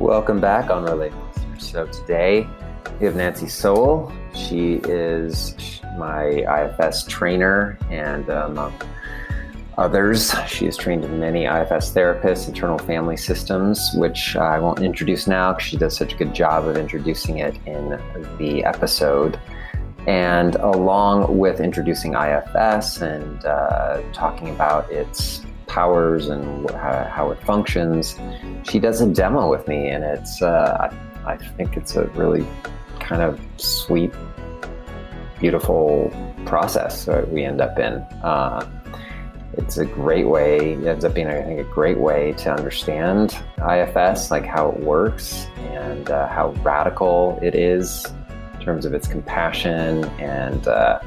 Welcome back on Listeners. So today we have Nancy Sowell. She is my IFS trainer and among others, she has trained many IFS therapists, internal family systems, which I won't introduce now because she does such a good job of introducing it in the episode. And along with introducing IFS and uh, talking about its powers and how, how, it functions, she does a demo with me, and it's uh, I, I think it's a really kind of sweet, beautiful process that we end up in. Uh, it's a great way, it ends up being, I think, a great way to understand IFS, like how it works and uh, how radical it is in terms of its compassion and uh,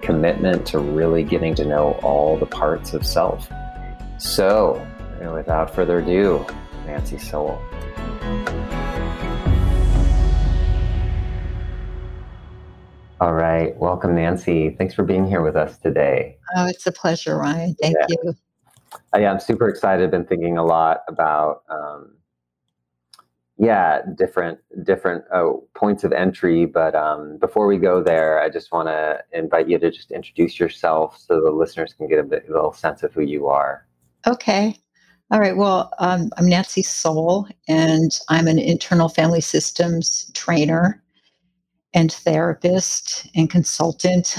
commitment to really getting to know all the parts of self. So, without further ado, Nancy Sowell. All right. Welcome, Nancy. Thanks for being here with us today. Oh, it's a pleasure, Ryan. Thank yeah. you. Yeah, I'm super excited. I've Been thinking a lot about, um, yeah, different different uh, points of entry. But um, before we go there, I just want to invite you to just introduce yourself so the listeners can get a, bit, a little sense of who you are. Okay. All right. Well, um, I'm Nancy Sowell, and I'm an internal family systems trainer and therapist and consultant.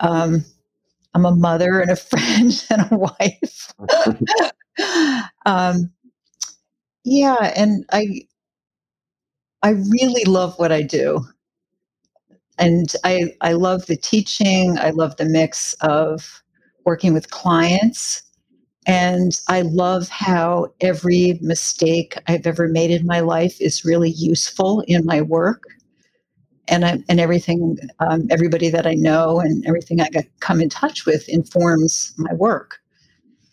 Um, I'm a mother and a friend and a wife. um, yeah, and I I really love what I do. And I I love the teaching. I love the mix of working with clients and I love how every mistake I've ever made in my life is really useful in my work. And I, and everything, um, everybody that I know and everything I come in touch with informs my work.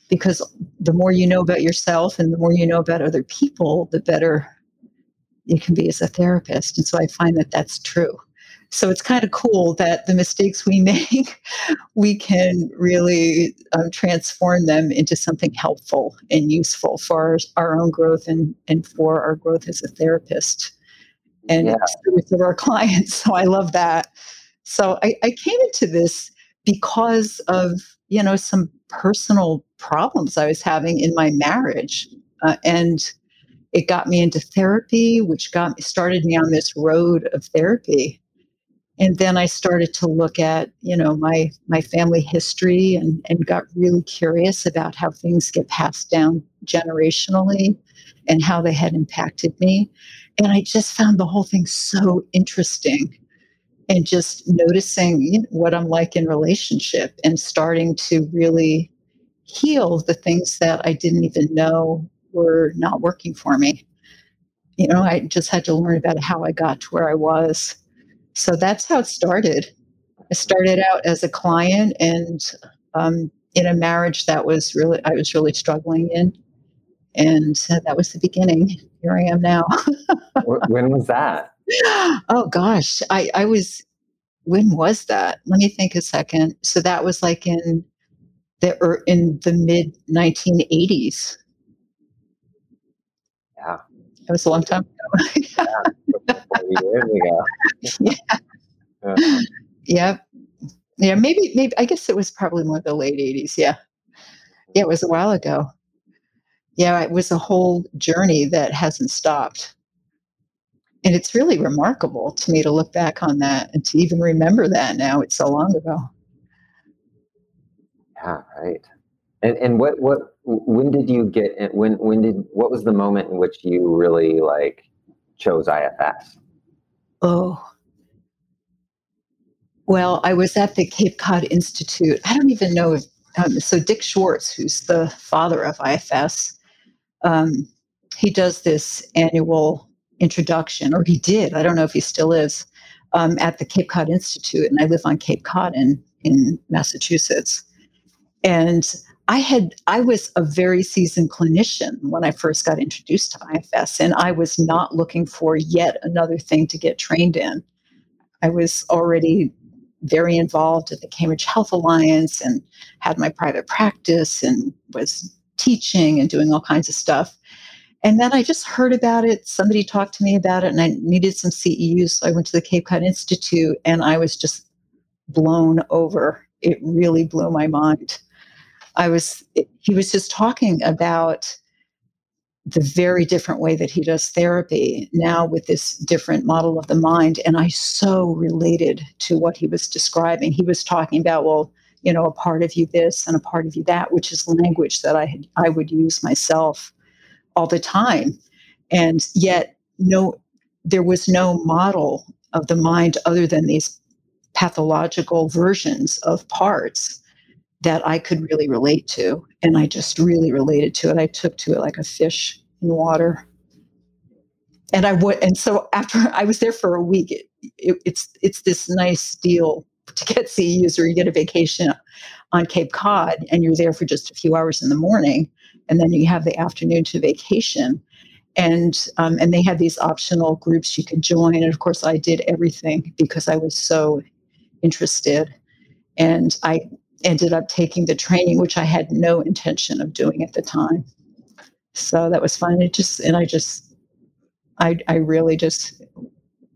Because the more you know about yourself and the more you know about other people, the better you can be as a therapist. And so I find that that's true. So it's kind of cool that the mistakes we make, we can really um, transform them into something helpful and useful for our, our, own growth and, and for our growth as a therapist and yeah. our clients. So I love that. So I, I came into this because of, you know, some personal problems I was having in my marriage. Uh, and it got me into therapy, which got me started me on this road of therapy and then I started to look at, you know, my my family history and, and got really curious about how things get passed down generationally and how they had impacted me. And I just found the whole thing so interesting and just noticing you know, what I'm like in relationship and starting to really heal the things that I didn't even know were not working for me. You know, I just had to learn about how I got to where I was so that's how it started. I started out as a client and um, in a marriage that was really I was really struggling in, and that was the beginning. Here I am now. when was that? Oh gosh, I I was. When was that? Let me think a second. So that was like in the er, in the mid 1980s. Yeah, it was a long time ago. yeah years ago. yeah. yeah. Yeah. Yeah. Maybe, maybe, I guess it was probably more the late 80s. Yeah. Yeah. It was a while ago. Yeah. It was a whole journey that hasn't stopped. And it's really remarkable to me to look back on that and to even remember that now. It's so long ago. Yeah. Right. And, and what, what, when did you get, when, when did, what was the moment in which you really like chose IFS? Oh. Well, I was at the Cape Cod Institute. I don't even know if, um, so Dick Schwartz, who's the father of IFS, um, he does this annual introduction, or he did. I don't know if he still is, um, at the Cape Cod Institute. And I live on Cape Cod in, in Massachusetts. And I had I was a very seasoned clinician when I first got introduced to IFS, and I was not looking for yet another thing to get trained in. I was already very involved at the Cambridge Health Alliance and had my private practice and was teaching and doing all kinds of stuff. And then I just heard about it. Somebody talked to me about it, and I needed some CEUs. So I went to the Cape Cod Institute, and I was just blown over. It really blew my mind. I was, he was just talking about the very different way that he does therapy now with this different model of the mind. And I so related to what he was describing. He was talking about, well, you know, a part of you this and a part of you that, which is language that I had, I would use myself all the time. And yet no there was no model of the mind other than these pathological versions of parts that I could really relate to. And I just really related to it. I took to it like a fish in water. And I would, and so after I was there for a week, it, it, it's it's this nice deal to get CEUs or you get a vacation on Cape Cod and you're there for just a few hours in the morning, and then you have the afternoon to vacation. And um, and they had these optional groups you could join, and of course I did everything because I was so interested, and I ended up taking the training, which I had no intention of doing at the time. So that was fun. It just, and I just, I, I really just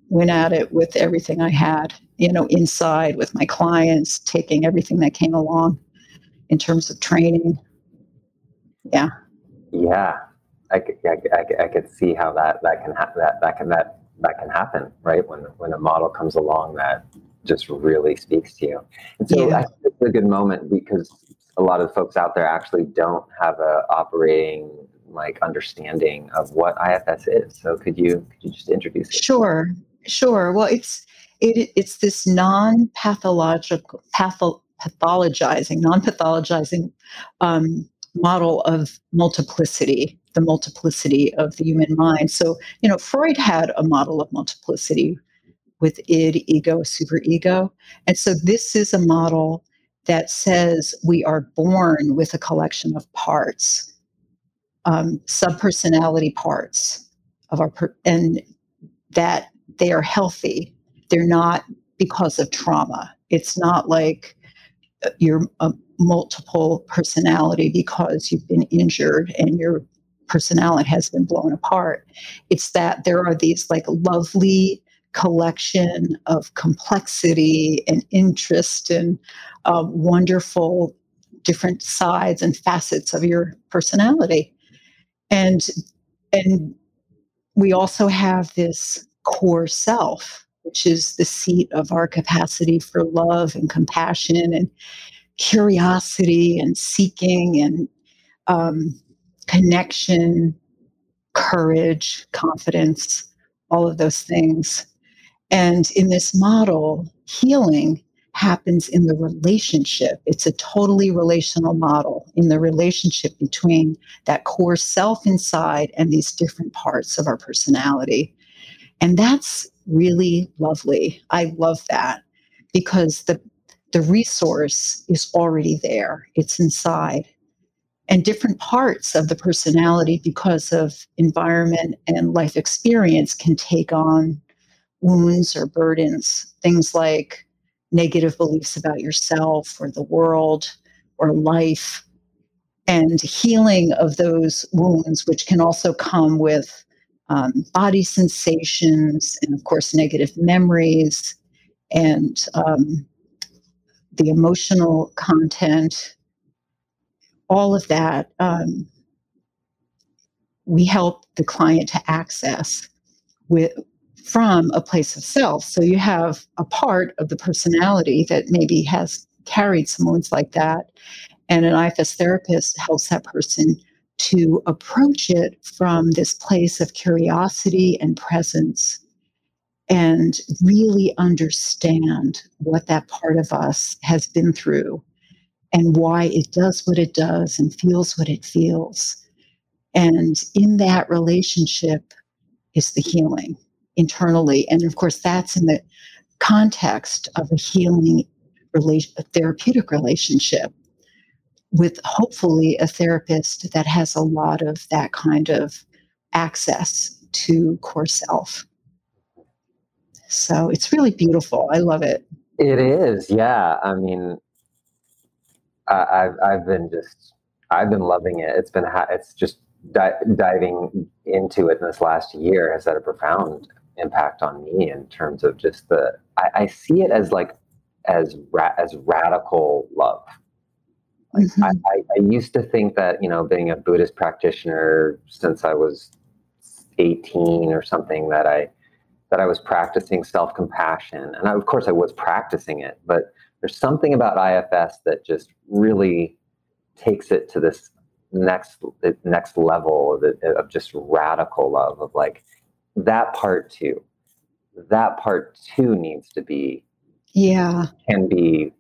went at it with everything I had, you know, inside with my clients, taking everything that came along in terms of training. Yeah. Yeah. I, I, I, I could see how that, that can ha- that, that can, that, that can happen, right? When, when a model comes along that just really speaks to you. And so yeah. I think it's a good moment because a lot of folks out there actually don't have a operating like understanding of what IFS is. So could you could you just introduce it? Sure, sure. Well, it's it, it's this non-pathological patho- pathologizing, non-pathologizing um, model of multiplicity, the multiplicity of the human mind. So you know, Freud had a model of multiplicity with id, ego, superego. And so this is a model that says we are born with a collection of parts, um, subpersonality parts of our, per- and that they are healthy. They're not because of trauma. It's not like uh, you're a multiple personality because you've been injured and your personality has been blown apart. It's that there are these like lovely collection of complexity and interest and uh, wonderful different sides and facets of your personality. And and we also have this core self which is the seat of our capacity for love and compassion and curiosity and seeking and um, connection courage confidence all of those things and in this model, healing happens in the relationship. It's a totally relational model in the relationship between that core self inside and these different parts of our personality. And that's really lovely. I love that because the the resource is already there. It's inside. And different parts of the personality because of environment and life experience can take on wounds or burdens, things like negative beliefs about yourself or the world or life, and healing of those wounds, which can also come with um, body sensations and, of course, negative memories and um, the emotional content, all of that. Um, we help the client to access with from a place of self. So you have a part of the personality that maybe has carried some wounds like that. And an IFS therapist helps that person to approach it from this place of curiosity and presence and really understand what that part of us has been through and why it does what it does and feels what it feels. And in that relationship is the healing internally. And of course, that's in the context of a healing relation, a therapeutic relationship with hopefully a therapist that has a lot of that kind of access to core self. So it's really beautiful. I love it. It is, yeah. I mean, I, have I've been just I've been loving it. It's been it's just di- diving into it in this last year has had a profound impact on me in terms of just the I, I see it as like as ra- as radical love. Like Mhm. I, I, I used to think that you know being a Buddhist practitioner since I was 18 or something that I that I was practicing self compassion, and I, of course I was practicing it, but there's something about IFS that just really takes it to this next next level of, of just radical love of like that part too. That part too needs to be yeah. can be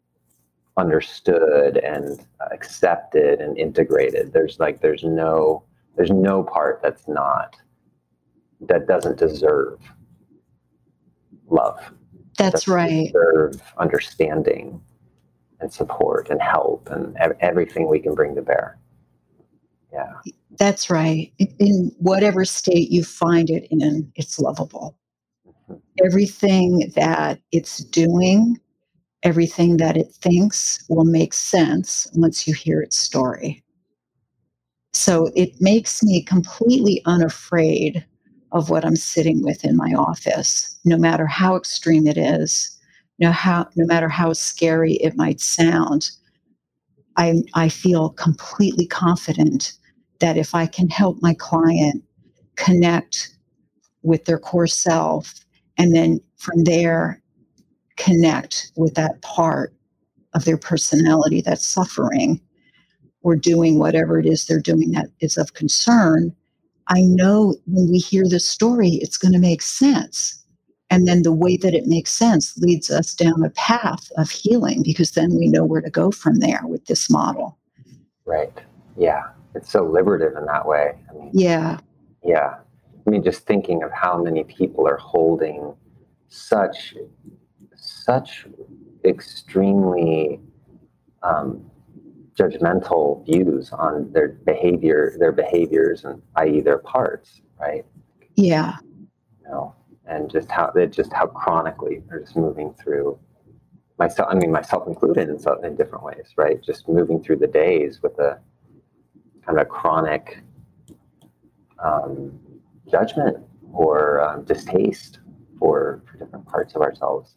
understood and accepted and integrated. There's like there's no there's no part that's not that doesn't deserve love. That's right. deserve understanding and support and help and ev- everything we can bring to bear. Yeah that's right In- whatever state you find it in it's lovable Mhm. everything that it's doing everything that it thinks will make sense once you hear its story so it makes me completely unafraid of what i'm sitting with in my office no matter how extreme it is no how no matter how scary it might sound i i feel completely confident that if i can help my client connect with their core self and then from there connect with that part of their personality that's suffering or doing whatever it is they're doing that is of concern i know when we hear the story it's going to make sense. And then the way that it makes sense leads us down a path of healing because then we know where to go from there with this model. Right. Yeah it's so liberative in that way i mean yeah Yeah. I mean, just thinking of how many people are holding such, such extremely um, judgmental views on their behavior, their behaviors, and i.e., their parts, right? yeah You know, and just how they just how chronically they're just moving through myself. I mean, myself included in, so- in different ways, right? Just moving through the days with a kind of a chronic um, judgment or um, distaste for, for different parts of ourselves.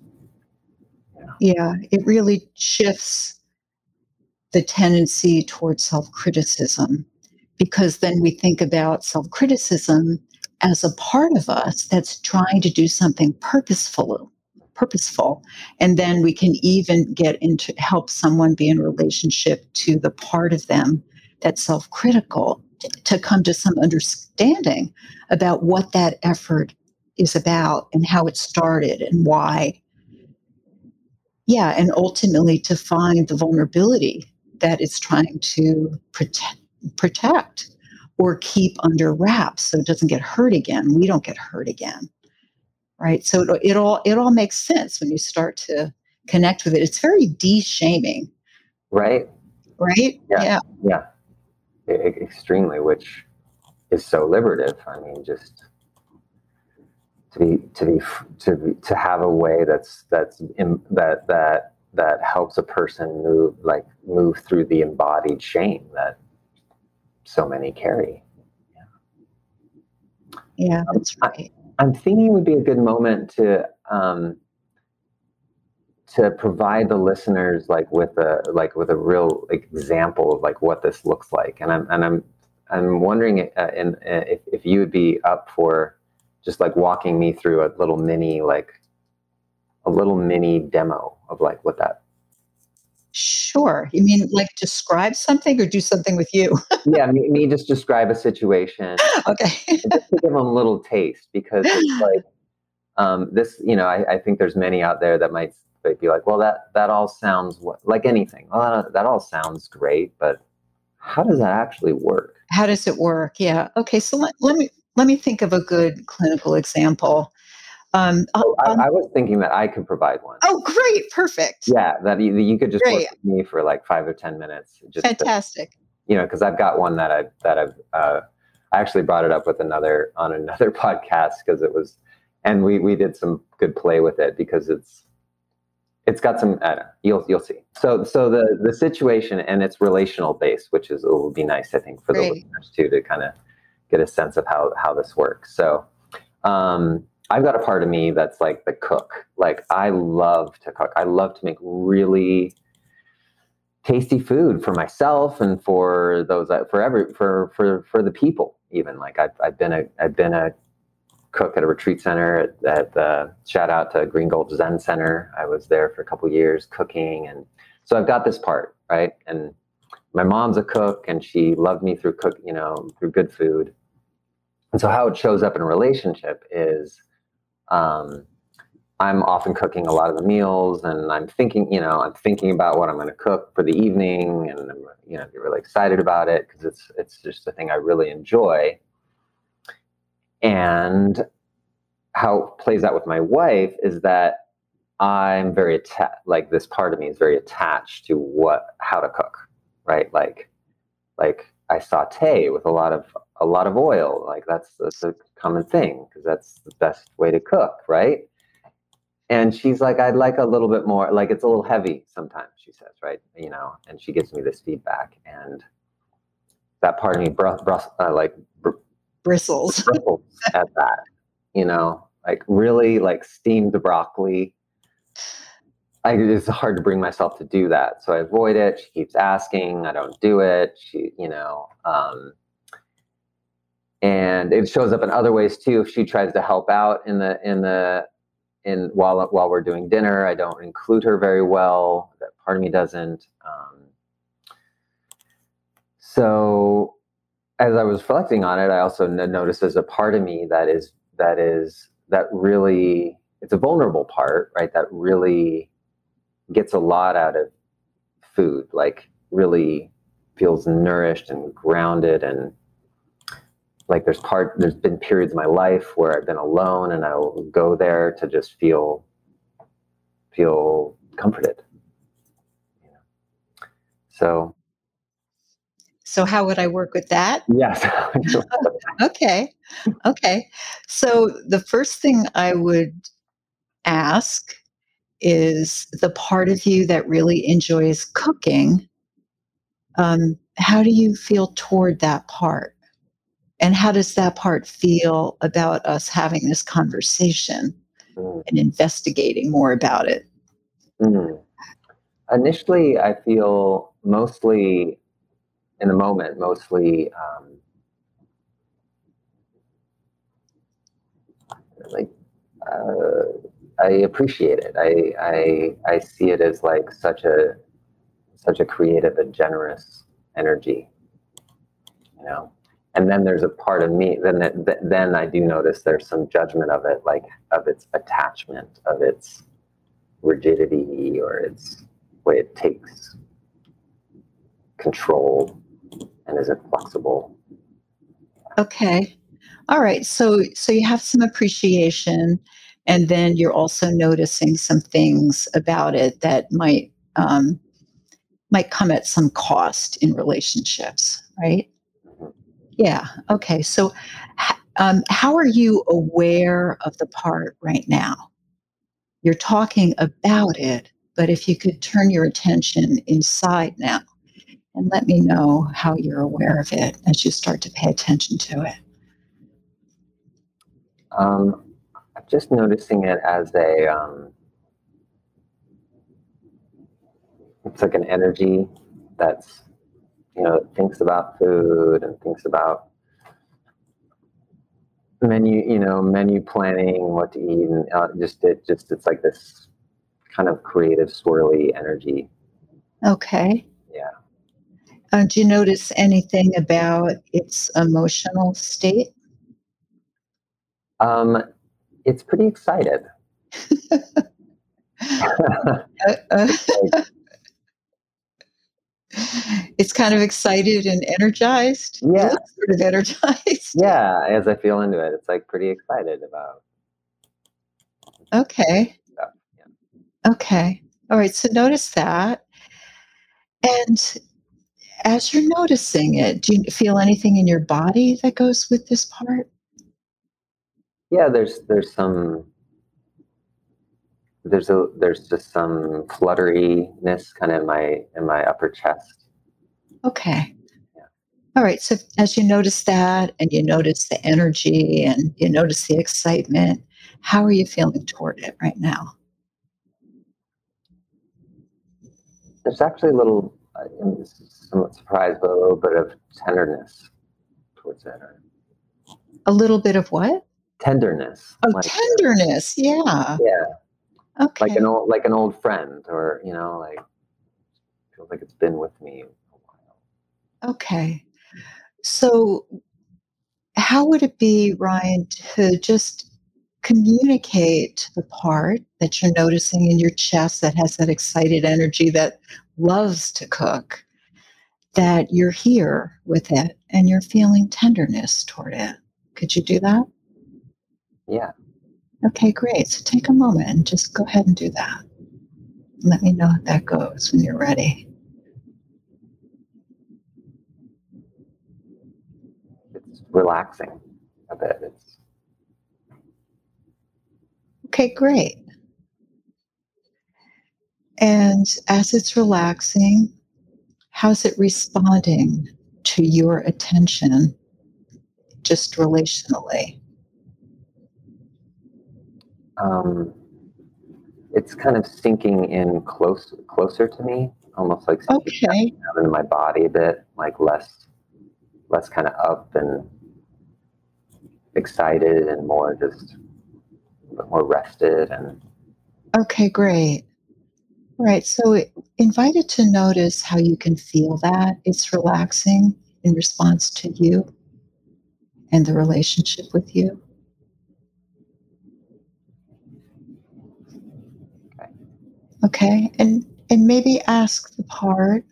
Yeah, it really shifts the tendency towards self criticism because then we think about self criticism as a part of us that's trying to do something purposeful purposeful and then we can even get into help someone be in relationship to the part of them that's self-critical to come to some understanding about what that effort is about and how it started and why. Yeah and ultimately to find the vulnerability that it's trying to protect protect or keep under wraps so it doesn't get hurt again. We don't get hurt again right? So it, it all it all makes sense when you start to connect with it. It's very de-shaming. Right? right? Yeah. Yeah. E- extremely, which is so liberative. I mean, just to be to be to be, to have a way that's that's in, that that that helps a person move like move through the embodied shame that so many carry. yeah yeah that's right I'm thinking it would be a good moment to um, to provide the listeners like with a like with a real example of like what this looks like, and I'm and I'm I'm wondering uh, in, uh, if if you would be up for just like walking me through a little mini like a little mini demo of like what that sure. You mean like describe something or do something with you? Yeah me, me just describe a situation. Okay. Just to give them a little taste because it's like um, this you know I, I think there's many out there that might might be like well that that all sounds like anything well, that all sounds great but how does that actually work how does it work yeah okay so let, let me let me think of a good clinical example um, So I'll- I, I was thinking that I could provide one. oh great perfect Yeah, that you, you could just Great. work with me for like five or ten minutes. Just to- fantastic you know, because I've got one that I that I've uh, I actually brought it up with another on another podcast because it was, and we we did some good play with it because it's it's got some I don't know, you'll you'll see. So so the the situation and it's relational based, which is it will be nice I think for the listeners too to kind of get a sense of how how this works. So um, I've got a part of me that's like the cook. Like I love to cook. I love to make really tasty food for myself and for those for every for for for the people even like I've, I've been a I've been a cook at a retreat center at, at the shout out to Green Gulch Zen Center. I was there for a couple years cooking and so I've got this part, right? And my mom's a cook and she loved me through cook, you know, through good food. And so how it shows up in a relationship is um, I'm often cooking a lot of the meals and I'm thinking, you know, I'm thinking about what I'm going to cook for the evening and you know, get really excited about it because it's, it's just a thing I really enjoy. And how it plays out with my wife is that I'm very attached, like this part of me is very attached to what, how to cook, right? Like, like I saute with a lot of, a lot of oil. Like that's, that's a common thing because that's the best way to cook, right? and she's like i'd like a little bit more like it's a little heavy sometimes she says right you know and she gives me this feedback and that part of me br- br- uh, like br- bristles bristles at that you know like really like steamed broccoli I, it's hard to bring myself to do that so i avoid it she keeps asking i don't do it she you know um, and it shows up in other ways too if she tries to help out in the in the in while while we're doing dinner. I don't include her very well. That part of me doesn't. Um, so as I was reflecting on it, I also noticed there's a part of me that is that is that really it's a vulnerable part, right? That really gets a lot out of food, like really feels nourished and grounded and like there's part there's been periods of my life where I've been alone and I'll go there to just feel feel comforted. So so how would I work with that? Yes. okay. Okay. So the first thing I would ask is the part of you that really enjoys cooking. Um, how do you feel toward that part? And how does that part feel about us having this conversation mm. and investigating more about it? Mm. Initially, I feel mostly in the moment, mostly um, like uh, I appreciate it. I, I I see it as like such a such a creative and generous energy, you know and then there's a part of me then that, then i do notice there's some judgment of it like of its attachment of its rigidity or its way it takes control and is it flexible okay all right so so you have some appreciation and then you're also noticing some things about it that might um, might come at some cost in relationships right yeah. Okay. So, um, how are you aware of the part right now? You're talking about it, but if you could turn your attention inside now and let me know how you're aware of it as you start to pay attention to it. Um, I'm just noticing it as a, um, it's like an energy that's you know, thinks about food and thinks about menu, you know, menu planning, what to eat, and uh, just it just it's like this kind of creative, swirly energy. Okay. Uh, do you notice anything about its emotional state? Um, it's pretty excited. it's kind of excited and energized. Yeah, sort of energized. Yeah, as I feel into it, it's like pretty excited about. Okay. Yeah. Okay. All right. So notice that, and as you're noticing it, do you feel anything in your body that goes with this part? Yeah, there's there's some there's a there's just some flutteriness kind of in my in my upper chest. Okay. Yeah. All right. So as you notice that and you notice the energy and you notice the excitement, how are you feeling toward it right now? There's actually a little, I'm somewhat surprised, but a little bit of tenderness towards it. A little bit of what? Tenderness. Oh, like, tenderness. Yeah. Yeah. Okay. Like an old, like an old friend, or you know, like feels like it's been with me a while. Okay. So, how would it be, Ryan, to just communicate the part that you're noticing in your chest that has that excited energy that loves to cook, that you're here with it and you're feeling tenderness toward it? Could you do that? Yeah. Okay, great. So take a moment and just go ahead and do that. Let me know how that goes when you're ready. It's relaxing a bit. It's Okay, great. And as it's relaxing, how's it responding to your attention just relationally? um, it's kind of sinking in close closer to me, almost like Okay. down into my body a bit, like less less kind of up and excited and more just bit more rested and Okay, great. right So invited to notice how you can feel that it's relaxing in response to you and the relationship with you. Okay. Okay. And and maybe ask the part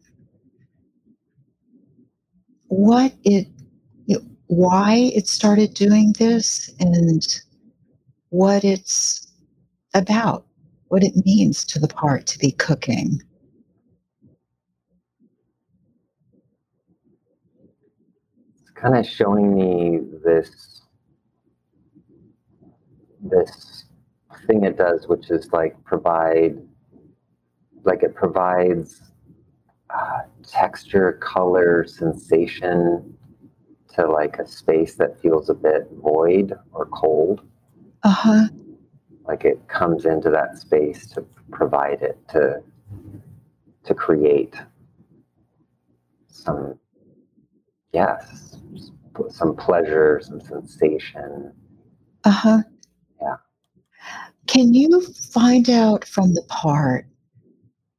what it why it started doing this and what it's about, what it means to the part to be cooking. it's kind of showing me this this thing it does which is like provide like it provides uh, texture color sensation to like a space that feels a bit void or cold Uh-huh. like it comes into that space to provide it to to create some yes some pleasure some sensation Uh-huh. Yeah. Can you find out from the part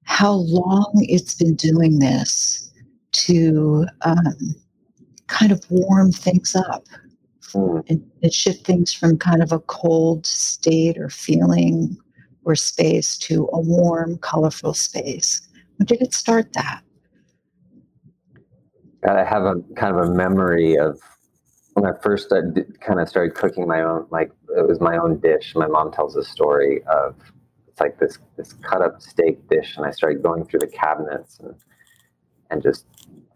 how long it's been doing this to um, kind of warm things up Mm. And, and shift things from kind of a cold state or feeling or space to a warm, colorful space? When did it start that? God, I have a kind of a memory of when I first started, kind of started cooking my own, like it was my own dish. My mom tells a story of it's like this this cut up steak dish, and I started going through the cabinets and and just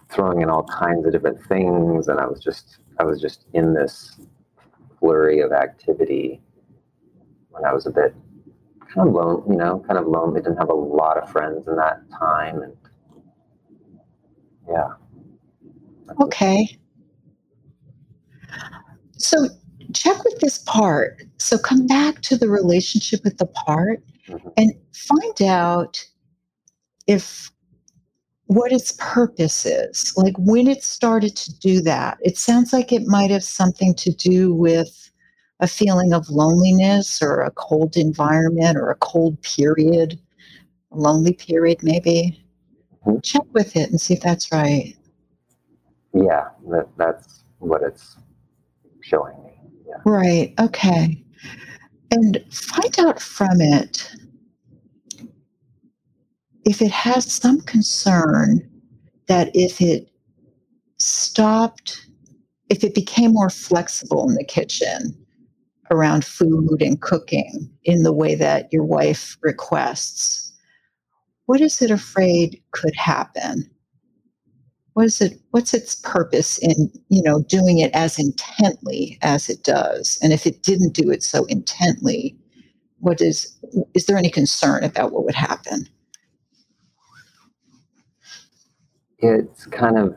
throwing in all kinds of different things, and I was just I was just in this flurry of activity when I was a bit kind of lone, you know, kind of lonely. Didn't have a lot of friends in that time, and yeah. Okay. So check with this part. So come back to the relationship with the part Mhm. and find out if what its purpose is. Like when it started to do that, it sounds like it might have something to do with a feeling of loneliness or a cold environment or a cold period, a lonely period, maybe. Mhm. Check with it and see if that's right. Yeah, that, that's what it's showing me. Yeah. Right. Okay. And find out from it if it has some concern that if it stopped, if it became more flexible in the kitchen around food and cooking in the way that your wife requests, what is it afraid could happen? What is it what's its purpose in, you know, doing it as intently as it does? And if it didn't do it so intently, what is is there any concern about what would happen? It's kind of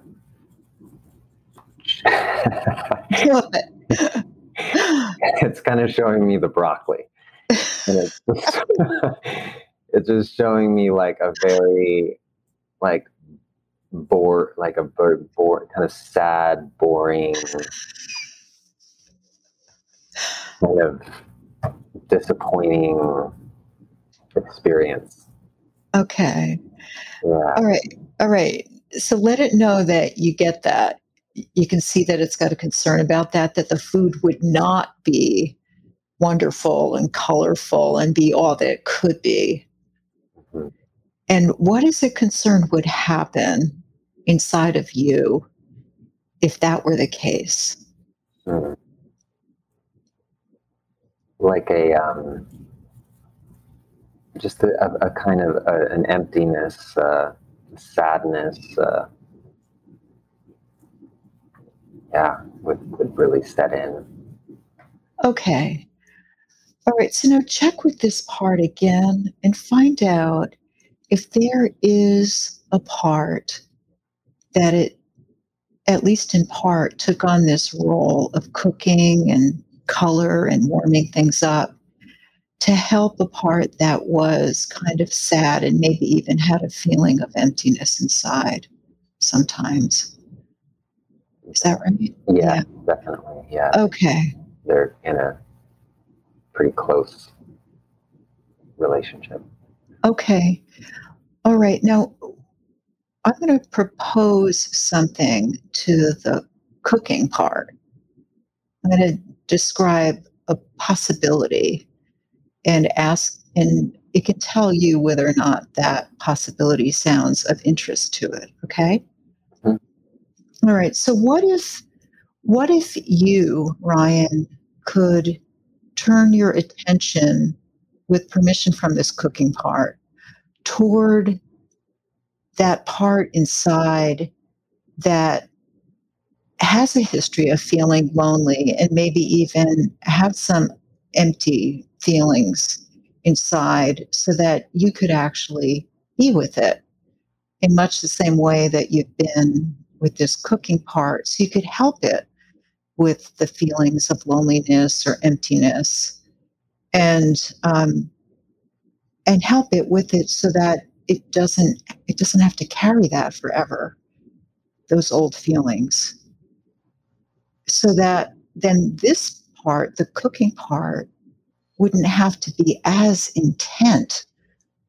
it's kind of showing me the broccoli. And it's just, it's just showing me like a very like bore like a very bore kind of sad, boring kind of disappointing experience. Okay. Yeah. All right. All right. So let it know that you get that. You can see that it's got a concern about that, that the food would not be wonderful and colorful and be all that it could be. And what is it concerned would happen inside of you if that were the case? Mm. Like a um, just a, a, a kind of a, an emptiness, uh, sadness. Uh, yeah, would, would really set in. Okay. All right. So now check with this part again and find out if there is a part that it, at least in part, took on this role of cooking and color and warming things up to help a part that was kind of sad and maybe even had a feeling of emptiness inside sometimes. Is that right? Yeah, yeah. definitely. Yeah. Okay. They're in a pretty close relationship. Okay. All right. Now, I'm going to propose something to the cooking part. I'm going to describe a possibility and ask, and it can tell you whether or not that possibility sounds of interest to it. Okay. Mm-hmm. All right. So, what if, what if you, Ryan, could turn your attention with permission from this cooking part toward that part inside that has a history of feeling lonely and maybe even have some empty feelings inside so that you could actually be with it in much the same way that you've been with this cooking part. So you could help it with the feelings of loneliness or emptiness and um, and help it with it so that it doesn't it doesn't have to carry that forever those old feelings. So that then this part the cooking part wouldn't have to be as intent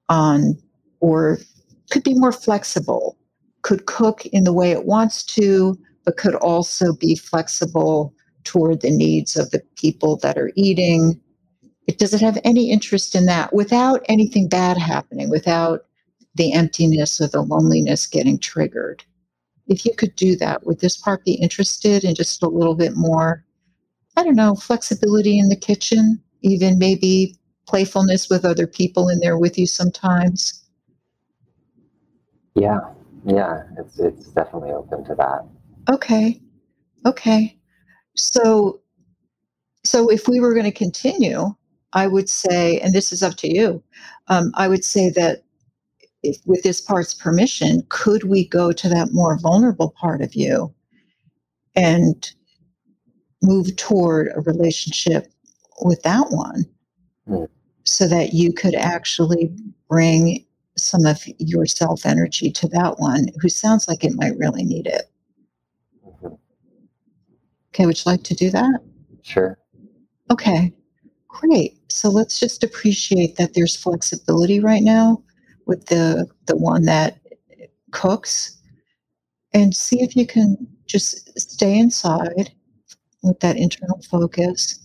on or could be more flexible. Could cook in the way it wants to but could also be flexible toward the needs of the people that are eating. It doesn't have any interest in that without anything bad happening without the emptiness or the loneliness getting triggered. If you could do that would this part be interested in just a little bit more i don't know flexibility in the kitchen even maybe playfulness with other people in there with you sometimes. Yeah yeah it's it's definitely open to that. Okay okay. So so if we were going to continue i would say and this is up to you um, i would say that if with this part's permission could we go to that more vulnerable part of you and move toward a relationship with that one mm. so that you could actually bring some of your self energy to that one who sounds like it might really need it. Mm-hmm. Okay, would you like to do that? Sure. Okay, great. So let's just appreciate that there's flexibility right now with the the one that cooks and see if you can just stay inside with that internal focus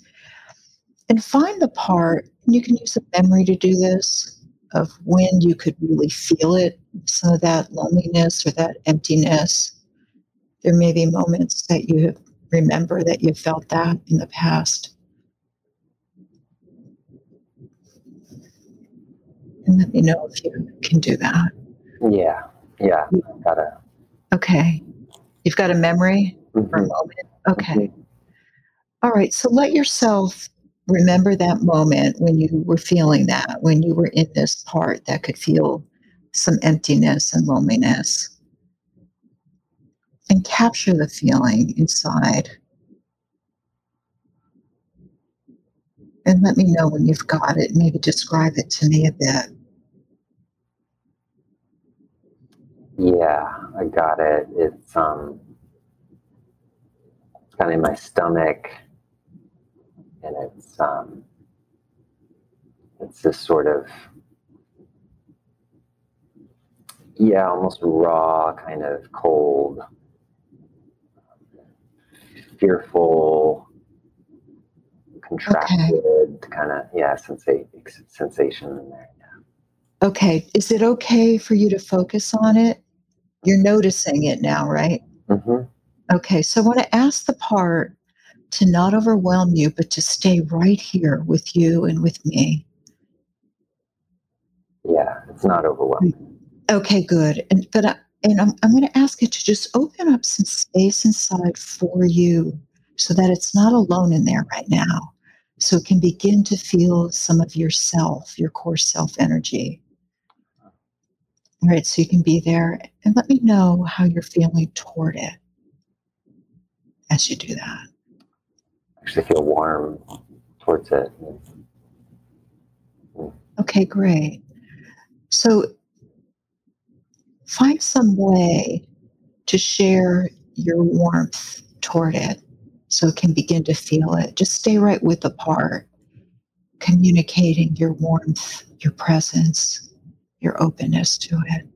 and find the part you can use a memory to do this of when you could really feel it some of that loneliness or that emptiness. There may be moments that you remember that you felt that in the past. And let me know if you can do that. Yeah yeah gotta. Okay. You've got a memory mm-hmm. for a moment? Okay. Mm-hmm. All right so let yourself remember that moment when you were feeling that, when you were in this part that could feel some emptiness and loneliness. and capture the feeling inside. And let me know when you've got it. Maybe describe it to me a bit. Yeah, I got it. It's um kind of in my stomach it's um it's this sort of yeah, almost raw, kind of cold, fearful, contracted okay. kind of yeah sensa- sensation in there. Yeah. Okay, is it okay for you to focus on it? You're noticing it now, right? Mm-hmm. Okay, so I want to ask the part to not overwhelm you, but to stay right here with you and with me. Yeah, it's not overwhelming. Okay, good. And but I, and I'm, I'm going to ask it to just open up some space inside for you so that it's not alone in there right now. So it can begin to feel some of yourself, your core self energy. All right, so you can be there and let me know how you're feeling toward it as you do that. Actually feel warm towards it. Okay, great. So find some way to share your warmth toward it so it can begin to feel it. Just stay right with the part, communicating your warmth, your presence, your openness to it.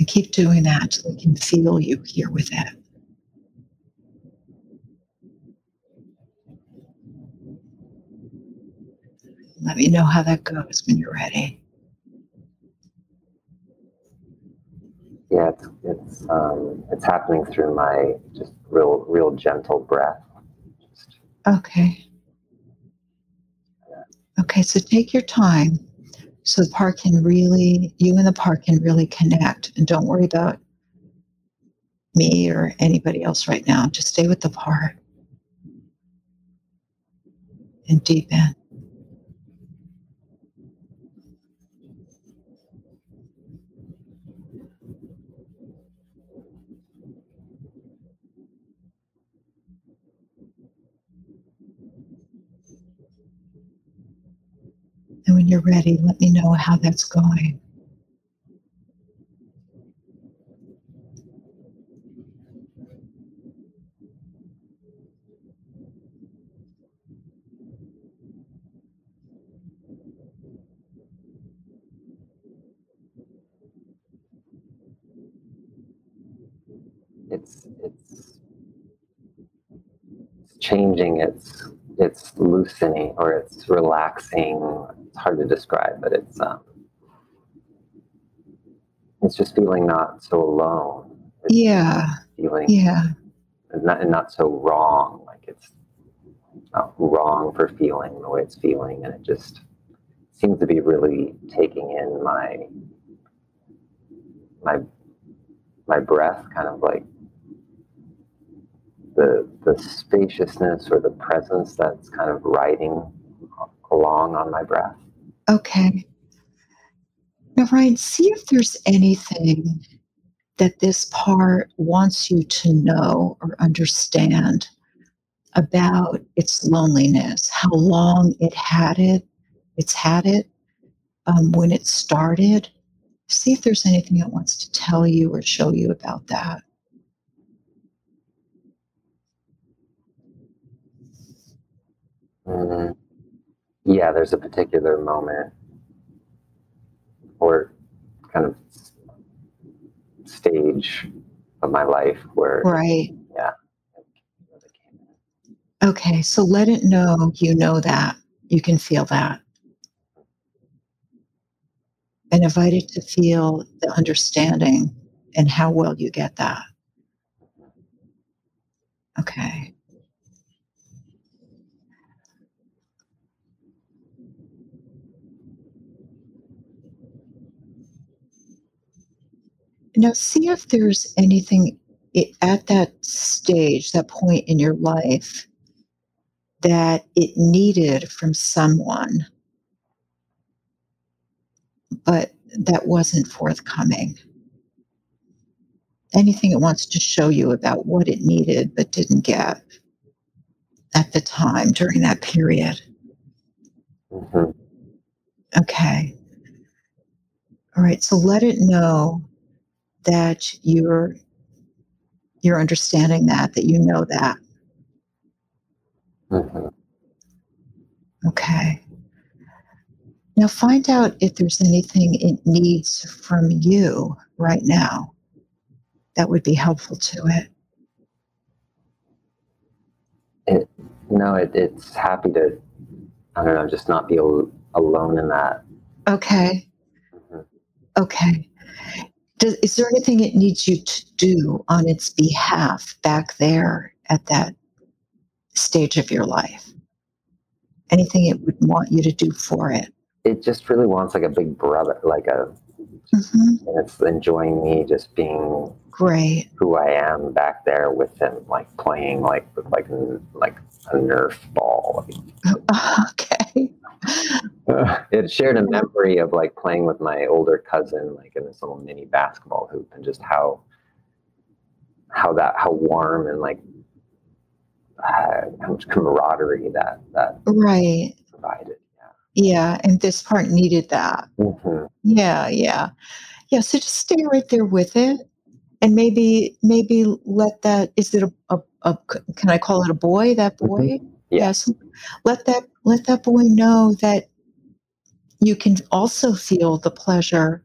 And keep doing that so it can feel you here with it. Let me know how that goes when you're ready. Yeah, it's it's um, it's happening through my just real real gentle breath. Just, okay. Okay, so take your time so the part can really, you and the part can really connect. And don't worry about me or anybody else right now. Just stay with the part and deepen. And you're ready, let me know how that's going. It's it's changing its it's loosening or it's relaxing It's hard to describe, but it's um, it's just feeling not so alone. It's yeah. Feeling yeah. And not and not so wrong. Like it's not wrong for feeling the way it's feeling, and it just seems to be really taking in my my my breath, kind of like the the spaciousness or the presence that's kind of riding along on my breath. Okay. Now, Ryan, see if there's anything that this part wants you to know or understand about its loneliness, how long it had it, it's had it um, when it started. See if there's anything it wants to tell you or show you about that. Mm-hmm yeah, there's a particular moment or kind of stage of my life where, right, yeah. Okay, so let it know you know that you can feel that, and invite it to feel the understanding and how well you get that. Okay. Now, see if there's anything at that stage, that point in your life, that it needed from someone, but that wasn't forthcoming. anything it wants to show you about what it needed but didn't get at the time during that period. hmm Okay. All right. So let it know that you're you're understanding that, that you know that. hmm Okay. Now find out if there's anything it needs from you right now that would be helpful to it. No, it, it's happy to, I don't know, just not be al- alone in that. Okay. Mhm. Okay. Does, is there anything it needs you to do on its behalf back there at that stage of your life? Anything it would want you to do for it? It just really wants like a big brother, like a, hmm and it's enjoying me just being Great. who I am back there with him, like playing like with like like a Nerf ball. Okay. it shared a memory of like playing with my older cousin, like in this little mini basketball hoop, and just how how that how warm and like uh, how much camaraderie that that Right. provided. Yeah. And this part needed that. Yeah. hmm Yeah. Yeah. Yeah. So just stay right there with it. And maybe, maybe let that, is it a, a, a can I call it a boy, that boy? Yeah. Yes. Let that, let that boy know that you can also feel the pleasure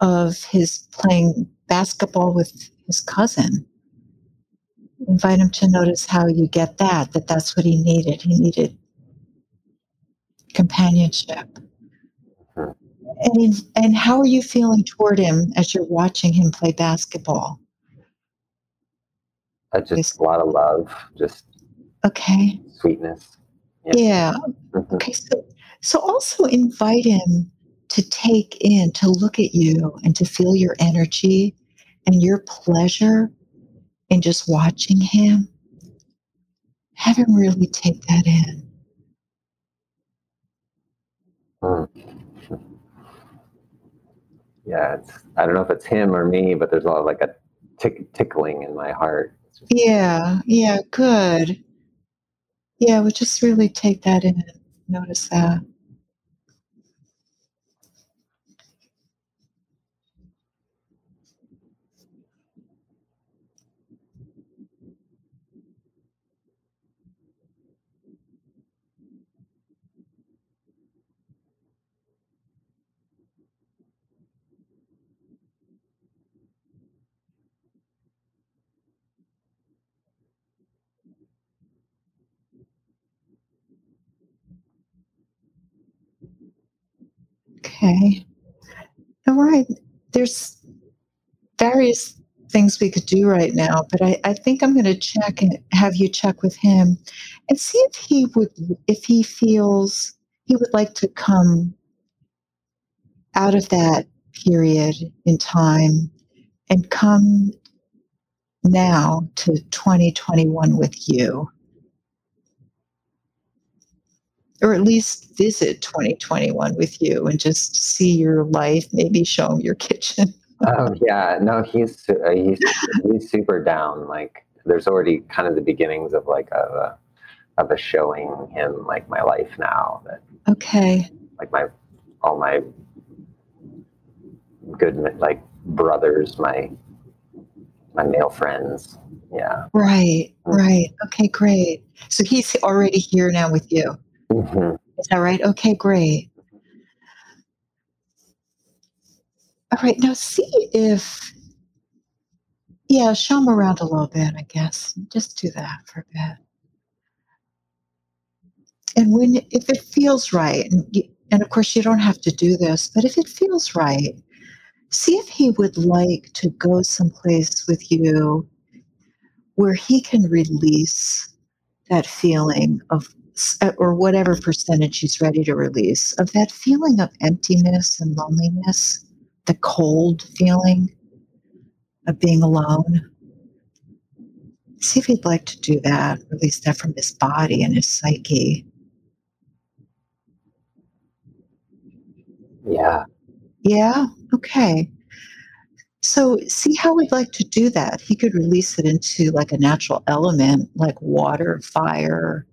of his playing basketball with his cousin. Invite him to notice how you get that, that that's what he needed. He needed companionship. Mhm. And, and how are you feeling toward him as you're watching him play basketball? Uh, just a lot of love, just Okay. sweetness. Yeah. Mhm. Okay. So, so also invite him to take in, to look at you and to feel your energy and your pleasure in just watching him. Have him really take that in. Mm. Yeah, it's, I don't know if it's him or me, but there's a lot of like a tick, tickling in my heart. Yeah. Yeah. Good. Yeah. Well, just really take that in. And notice that. Okay. All right. There's various things we could do right now, but I, I think I'm going to check and have you check with him and see if he would, if he feels he would like to come out of that period in time and come now to 2021 with you. Or at least visit 2021 with you and just see your life, maybe show him your kitchen. Oh yeah, no, he's uh, he's he's super down. Like there's already kind of the beginnings of like a of a showing him like my life now that Okay. like my all my good like brothers, my my male friends. Yeah. Right, right. Okay, great. So he's already here now with you. Hmm Is that right? Okay, great. All right, now see if, yeah, show him around a little bit, I guess. Just do that for a bit. And when, if it feels right, and, and of course you don't have to do this, but if it feels right, see if he would like to go someplace with you where he can release that feeling of Uh, or whatever percentage he's ready to release of that feeling of emptiness and loneliness the cold feeling of being alone see if he'd like to do that release that from his body and his psyche Yeah. yeah okay So, see how we'd like to do that. He could release it into like a natural element like water, fire,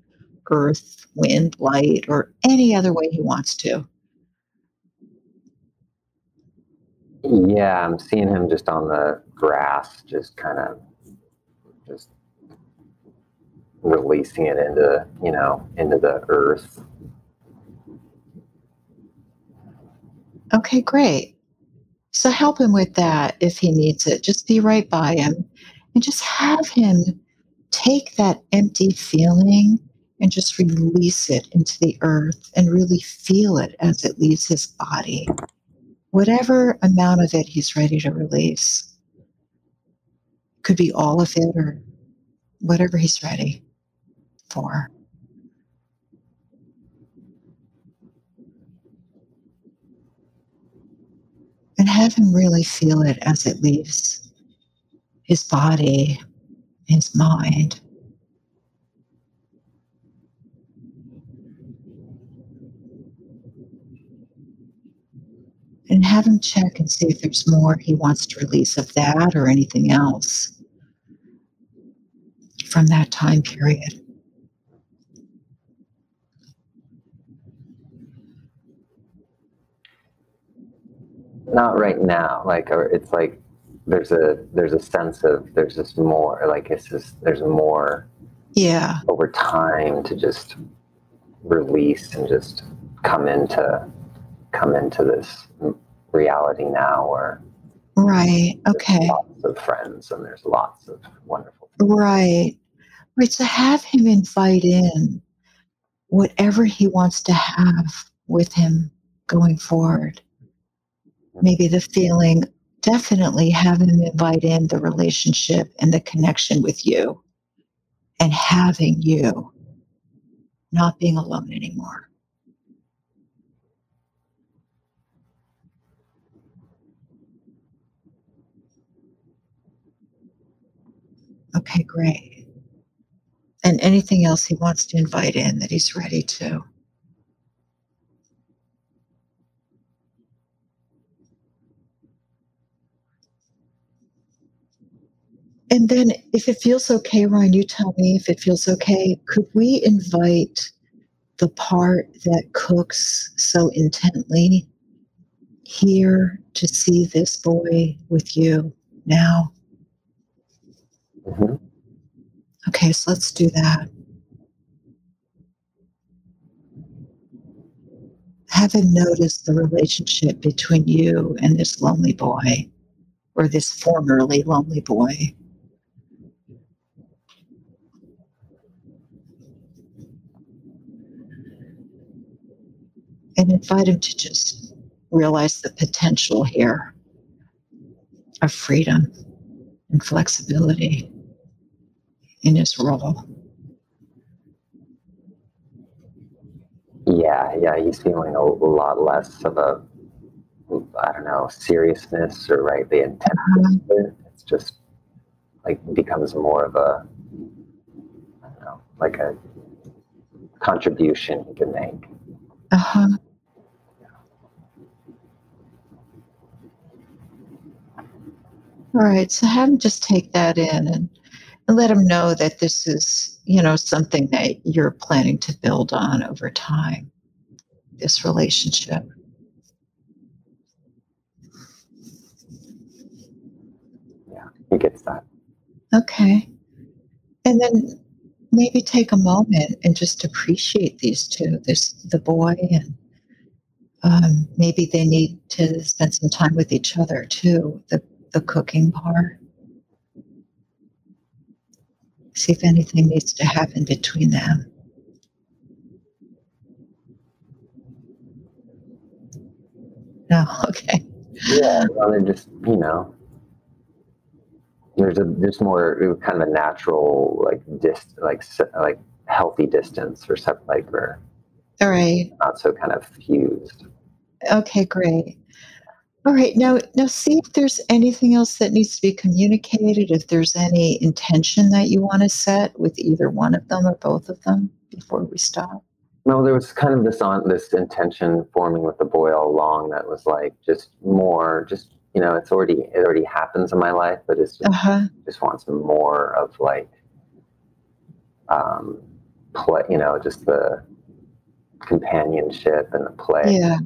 earth, wind, light, or any other way he wants to. Yeah, I'm seeing him just on the grass, just kind of just releasing it into, you know, into the earth. Okay, great. So help him with that if he needs it. Just be right by him and just have him take that empty feeling and just release it into the earth and really feel it as it leaves his body. Whatever amount of it he's ready to release. Could be all of it or whatever he's ready for. And have him really feel it as it leaves his body, his mind. And have him check and see if there's more he wants to release of that or anything else from that time period. Not right now. Like it's like there's a there's a sense of there's just more. Like it's just there's more. Yeah. Over time to just release and just come into come into this reality now where right okay. lots of friends and there's lots of wonderful right. Right so have him invite in whatever he wants to have with him going forward. Mm-hmm. Maybe the feeling definitely have him invite in the relationship and the connection with you and having you not being alone anymore Okay, great. And anything else he wants to invite in that he's ready to. And then, if it feels okay, Ryan, you tell me if it feels okay. Could we invite the part that cooks so intently here to see this boy with you now? Mm-hmm. Okay, so let's do that. Have him notice the relationship between you and this lonely boy, or this formerly lonely boy. And invite him to just realize the potential here of freedom and flexibility in his role. Yeah, yeah, he's feeling a, lot less of a, I don't know, seriousness or right the intent. Uh-huh. It's just like becomes more of a, I don't know, like a contribution he can make. Uh huh. All right, so have him just take that in and and let them know that this is, you know, something that you're planning to build on over time, this relationship. Yeah, he gets that. Okay. And then maybe take a moment and just appreciate these two, this the boy and um, maybe they need to spend some time with each other too, the, the cooking part see if anything needs to happen between them. No, okay. Yeah, well, they just you know, there's a just more kind of a natural like dis like like healthy distance or something like or all right, not so kind of fused. Okay, great. All right, now now see if there's anything else that needs to be communicated. If there's any intention that you want to set with either one of them or both of them before we stop. No, there was kind of this on this intention forming with the boy all along that was like just more, just you know, it's already it already happens in my life, but it's just, Uh-huh. just wants more of like um play, you know, just the companionship and the play. Yeah.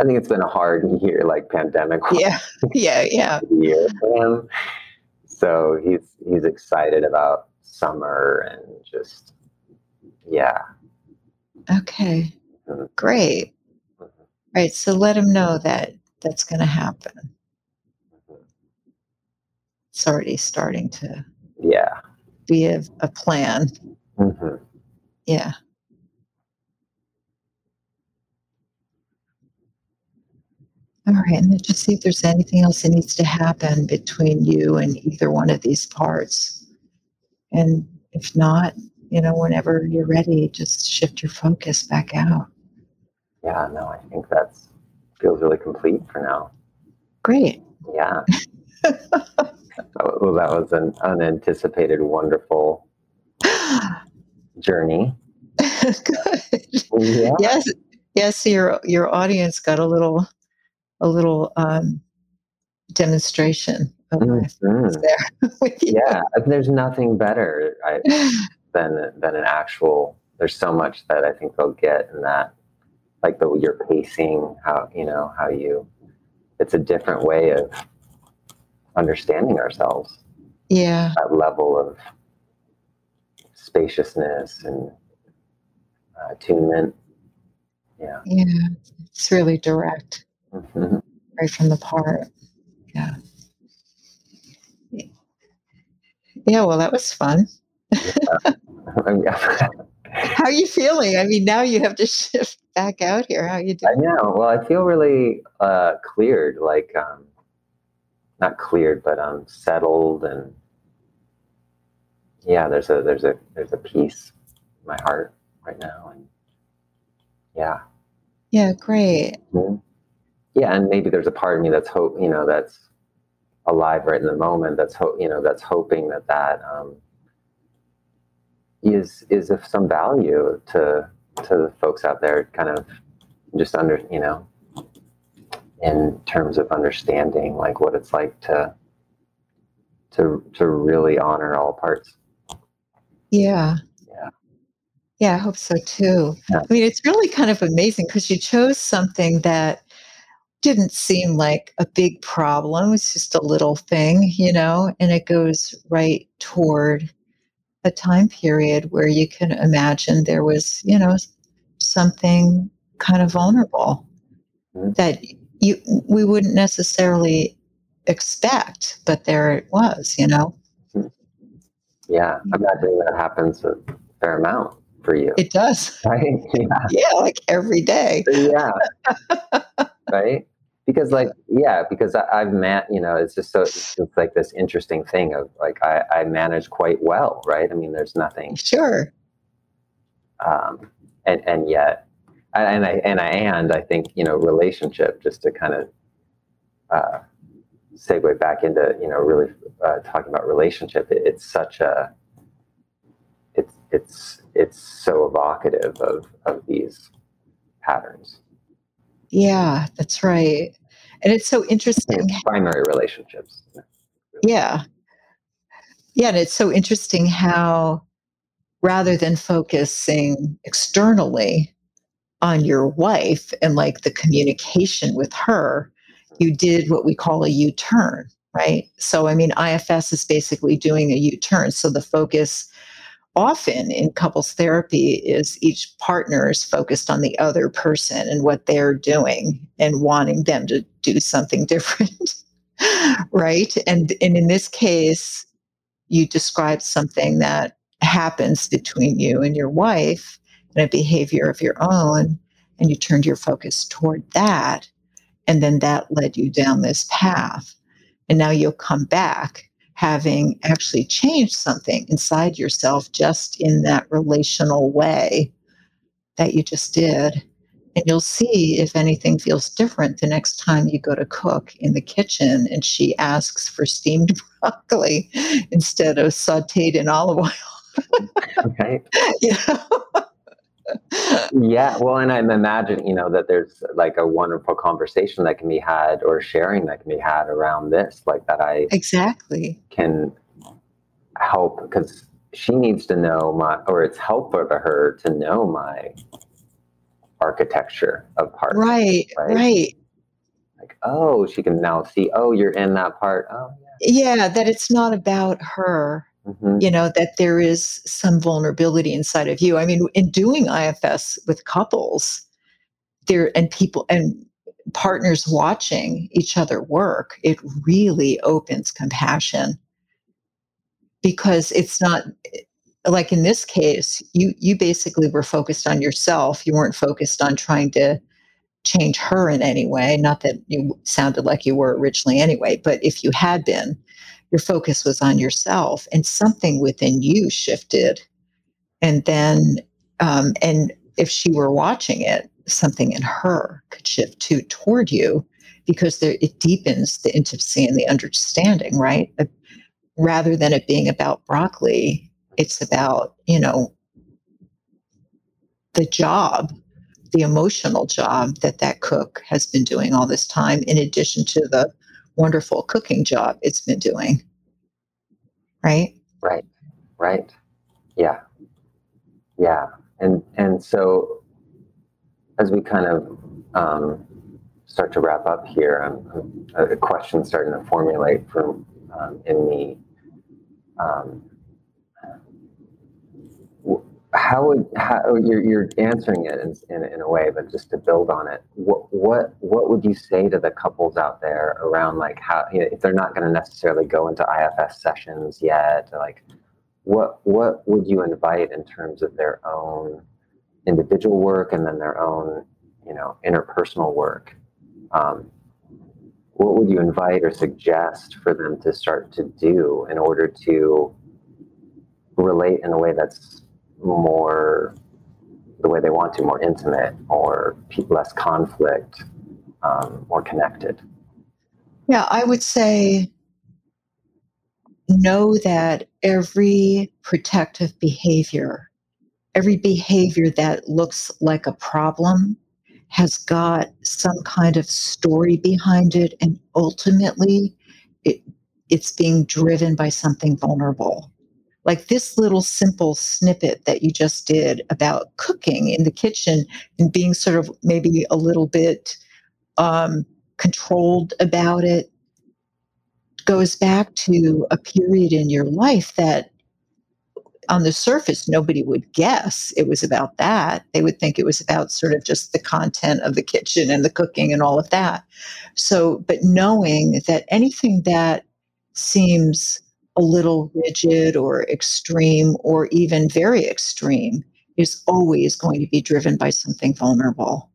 I think it's been a hard year, like pandemic Yeah. Yeah. Yeah. year for him. So he's he's excited about summer and just yeah. Okay. Mhm. Great. Mhm. Right. So let him know that that's going to happen. Mhm. It's already starting to Yeah. be a, a plan. hmm Yeah. All right. And then just see if there's anything else that needs to happen between you and either one of these parts. And if not, you know, whenever you're ready, just shift your focus back out. Yeah, no, I think that feels really complete for now. Great. Yeah. Oh, well, that was an unanticipated, wonderful journey. Good. Yeah. Yes. Yes. Your your audience got a little a little um, demonstration of my Mhm. there. Yeah. There's nothing better I, than than an actual. There's so much that I think they'll get in that, like the your pacing, how you know how you. It's a different way of understanding ourselves. Yeah. That level of spaciousness and uh, attunement. Yeah. Yeah. It's really direct. Mhm. right from the part. Yeah. Yeah, well, that was fun. How are you feeling? I mean, now you have to shift back out here. How you do I doing? know. Well, I feel really uh, cleared, like um, not cleared, but um, settled, and yeah, there's a there's a there's a peace in my heart right now, and yeah, Yeah, great. Mhm. Yeah, and maybe there's a part of me that's hope, you know, that's alive right in the moment. That's hope, you know, that's hoping that that um, is is of some value to to the folks out there, kind of just under, you know, in terms of understanding like what it's like to to to really honor all parts. Yeah. Yeah. Yeah, I hope so too. Yeah. I mean, it's really kind of amazing because you chose something that didn't seem like a big problem. It's just a little thing, you know, and it goes right toward a time period where you can imagine there was, you know, something kind of vulnerable Mhm. that you we wouldn't necessarily expect, but there it was, you know. Yeah, I'm imagining that happens a fair amount for you, It does. right? Yeah. Yeah, like every day. yeah right because like yeah because I, i've met you know it's just so it's just like this interesting thing of like I, I manage quite well right? I mean there's nothing Sure. um and and yet and i and i and i think you know relationship just to kind of uh segue back into you know really uh, talking about relationship it, it's such a it's it's it's so evocative of of these patterns Yeah, that's right. And it's so interesting. primary relationships. Yeah. Yeah. And it's so interesting how rather than focusing externally on your wife and like the communication with her, mm-hmm. you did what we call a U turn, right? So, I mean, IFS is basically doing a U turn. So the focus often in couples therapy is each partner is focused on the other person and what they're doing and wanting them to do something different right? And and in this case you described something that happens between you and your wife and a behavior of your own and you turned your focus toward that and then that led you down this path. And now you'll come back having actually changed something inside yourself just in that relational way that you just did. And you'll see if anything feels different the next time you go to cook in the kitchen and she asks for steamed broccoli instead of sauteed in olive oil. Okay. you know? Yeah, well, and I'm imagining, you know, that there's like a wonderful conversation that can be had or sharing that can be had around this, like that I exactly can help because she needs to know my, or it's helpful to her to know my architecture of parts. Right, right, right. Like, oh, she can now see, oh, you're in that part. Oh, yeah. Yeah, that it's not about her. Mm-hmm. You know, that there is some vulnerability inside of you. I mean, in doing IFS with couples, there and people and partners watching each other work, it really opens compassion because it's not like in this case you you basically were focused on yourself you weren't focused on trying to change her in any way not that you sounded like you were originally anyway but if you had been your focus was on yourself and something within you shifted. And then um, and if she were watching it something in her could shift too toward you because there, it deepens the intimacy and the understanding right? Rather than it being about broccoli, it's about, you know, the job, the emotional job that that cook has been doing all this time, in addition to the wonderful cooking job it's been doing. Right? Right. Right. Yeah. Yeah. And and so as we kind of um, start to wrap up here, a question starting to formulate from um, in me um, how would how you're, you're answering it in, in, in, a way but just to build on it what what what would you say to the couples out there around like how you know, if they're not going to necessarily go into ifs sessions yet like what what would you invite in terms of their own individual work and then their own you know interpersonal work? Um, what would you invite or suggest for them to start to do in order to relate in a way that's more the way they want to, more intimate or less conflict, um, more connected? Yeah, I would say know that every protective behavior, every behavior that looks like a problem, has got some kind of story behind it and ultimately it, it's being driven by something vulnerable like this little simple snippet that you just did about cooking in the kitchen and being sort of maybe a little bit um, controlled about it goes back to a period in your life that on the surface, nobody would guess it was about that. They would think it was about sort of just the content of the kitchen and the cooking and all of that. So, but knowing that anything that seems a little rigid or extreme or even very extreme is always going to be driven by something vulnerable.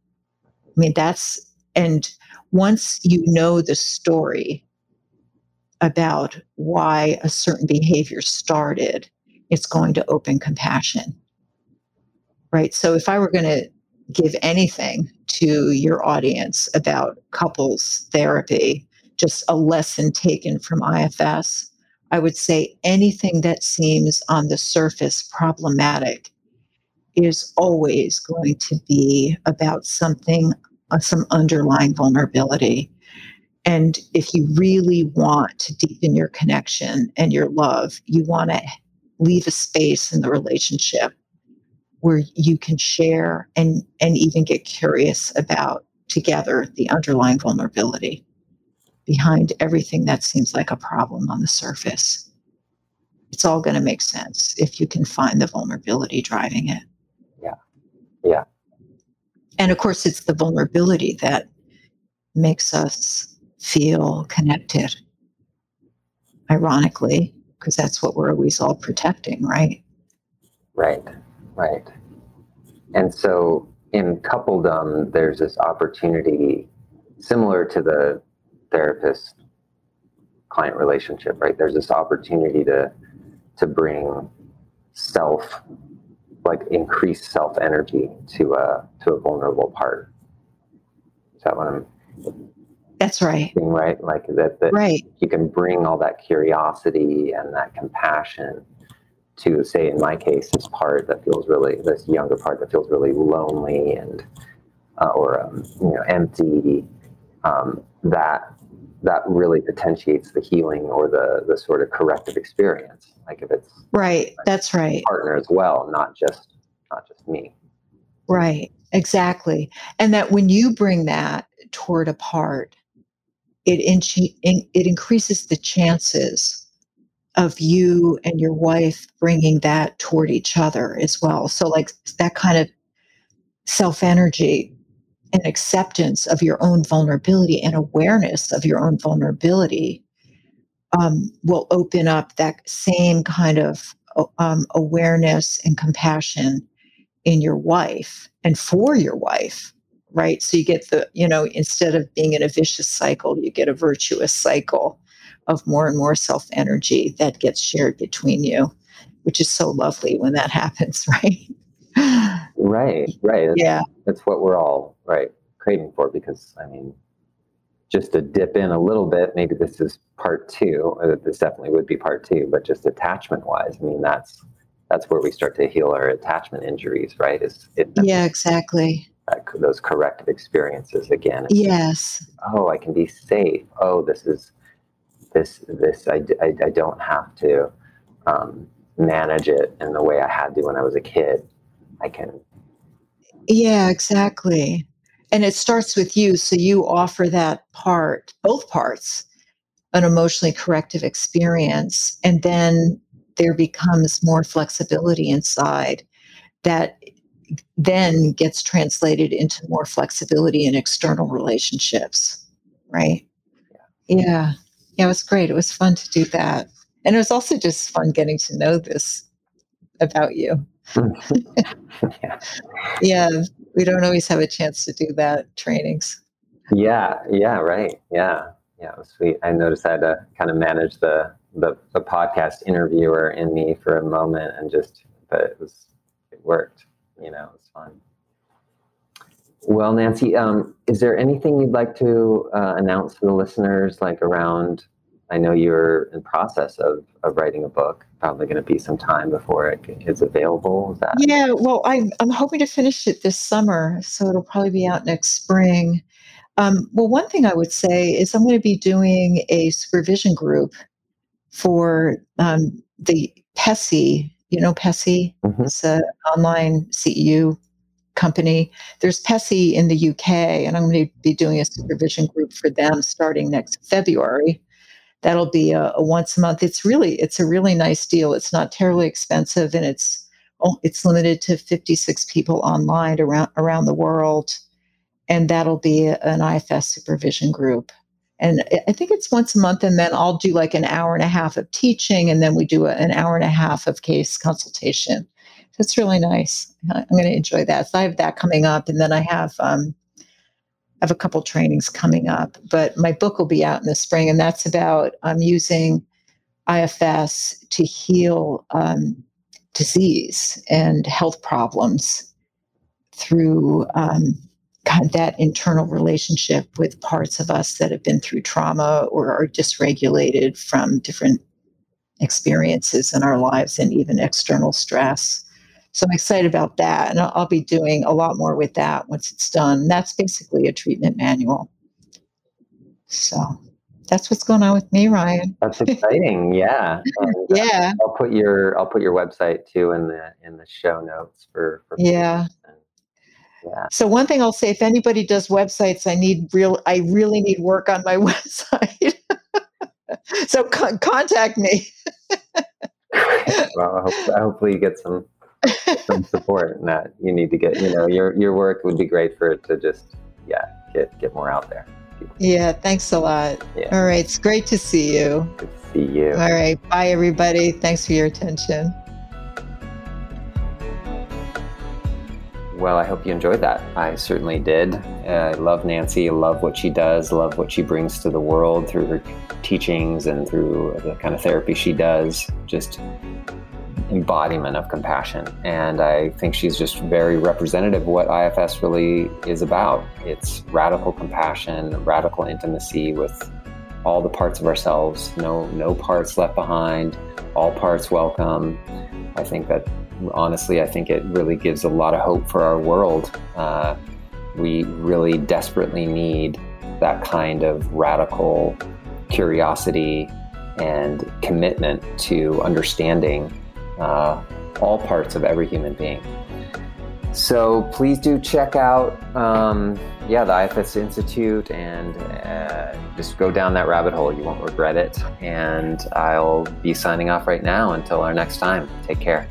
I mean, that's, and once you know the story about why a certain behavior started, it's going to open compassion. Right. So if I were going to give anything to your audience about couples therapy, just a lesson taken from IFS, I would say anything that seems on the surface problematic is always going to be about something, uh, some underlying vulnerability. And if you really want to deepen your connection and your love, you want to leave a space in the relationship where you can share and and even get curious about together the underlying vulnerability behind everything that seems like a problem on the surface it's all going to make sense if you can find the vulnerability driving it yeah yeah and of course it's the vulnerability that makes us feel connected ironically because that's what we're always all protecting, right? Right, right. And so in coupledom, um, there's this opportunity similar to the therapist client relationship, right? There's this opportunity to to bring self, like increase self energy to a to a vulnerable part. Is that what I'm that's right. Right? Like that, that right. you can bring all that curiosity and that compassion to say in my case this part that feels really this younger part that feels really lonely and uh, or um, you know empty um, that that really potentiates the healing or the the sort of corrective experience like if it's right that's right. partner as well not just not just me. Right exactly. And that when you bring that toward a part it in, it increases the chances of you and your wife bringing that toward each other as well. So, like that kind of self energy and acceptance of your own vulnerability and awareness of your own vulnerability um, will open up that same kind of um, awareness and compassion in your wife and for your wife right so you get the you know instead of being in a vicious cycle you get a virtuous cycle of more and more self energy that gets shared between you, which is so lovely when that happens, right? Right, right. That's, yeah. That's what we're all, right, craving for because, I mean, just to dip in a little bit, maybe this is part two. Uh, this definitely would be part two, but just attachment wise, I mean, that's that's where we start to heal our attachment injuries, right? Is it? Yeah, exactly. those corrective experiences again. Yes. Oh, I can be safe. Oh, this is this this I, I, I don't have to um, manage it in the way I had to when I was a kid. I can. Yeah, exactly. And it starts with you. So you offer that part, both parts, an emotionally corrective experience. And then there becomes more flexibility inside that then gets translated into more flexibility in external relationships. Right. Yeah. yeah yeah, it was great. It was fun to do that. And it was also just fun getting to know this about you. Yeah. yeah, we don't always have a chance to do that trainings. Yeah, yeah, right. Yeah, yeah, it was sweet. I noticed I had to kind of manage the, the, the podcast interviewer in me for a moment and just, but it was, it worked, you know, it was fun. Well, Nancy, um, is there anything you'd like to uh, announce to the listeners, like around? I know you're in process of, of writing a book. Probably going to be some time before it is available. That? Yeah, well, I'm I'm hoping to finish it this summer, so it'll probably be out next spring. Um, well, one thing I would say is I'm going to be doing a supervision group for um, the PESI. You know PESI? Mm-hmm. It's an online CEU company. There's PESI in the UK, and I'm going to be doing a supervision group for them starting next February. That'll be a, a once a month. It's really it's a really nice deal. It's not terribly expensive, and it's oh, it's limited to 56 people online around around the world, and that'll be an IFS supervision group. And I think it's once a month, and then I'll do like an hour and a half of teaching, and then we do a, an hour and a half of case consultation it's really nice. I'm going to enjoy that. So I have that coming up, and then I have um, have a couple trainings coming up. But my book will be out in the spring, and that's about um, using IFS to heal um, disease and health problems through um, that internal relationship with parts of us that have been through trauma or are dysregulated from different experiences in our lives and even external stress. So I'm excited about that. And I'll, be doing a lot more with that once it's done. That's basically a treatment manual. So that's what's going on with me, Ryan. That's exciting. yeah. And, uh, yeah. Uh, I'll put your I'll put your website too in the in the show notes for, for yeah. Yeah. So one thing I'll say, if anybody does websites, I need real, I really need work on my website. so con- contact me. well, hopefully you get some some support and that you need to get you know your your work would be great for it to just yeah get get more out there. Yeah thanks a lot. Yeah. all right it's great to see you. Good to see you. All right bye everybody. Thanks for your attention. Well i hope you enjoyed that. I certainly did. Uh, i love nancy love what she does love what she brings to the world through her teachings and through the kind of therapy she does. Just embodiment of compassion. And I think she's just very representative of what IFS really is about. It's radical compassion, radical intimacy with all the parts of ourselves, no no parts left behind, all parts welcome. I think that honestly, I think it really gives a lot of hope for our world. Uh, we really desperately need that kind of radical curiosity and commitment to understanding uh, all parts of every human being. So please do check out, um, yeah, the IFS Institute and uh, just go down that rabbit hole. You won't regret it. And I'll be signing off right now until our next time. Take care.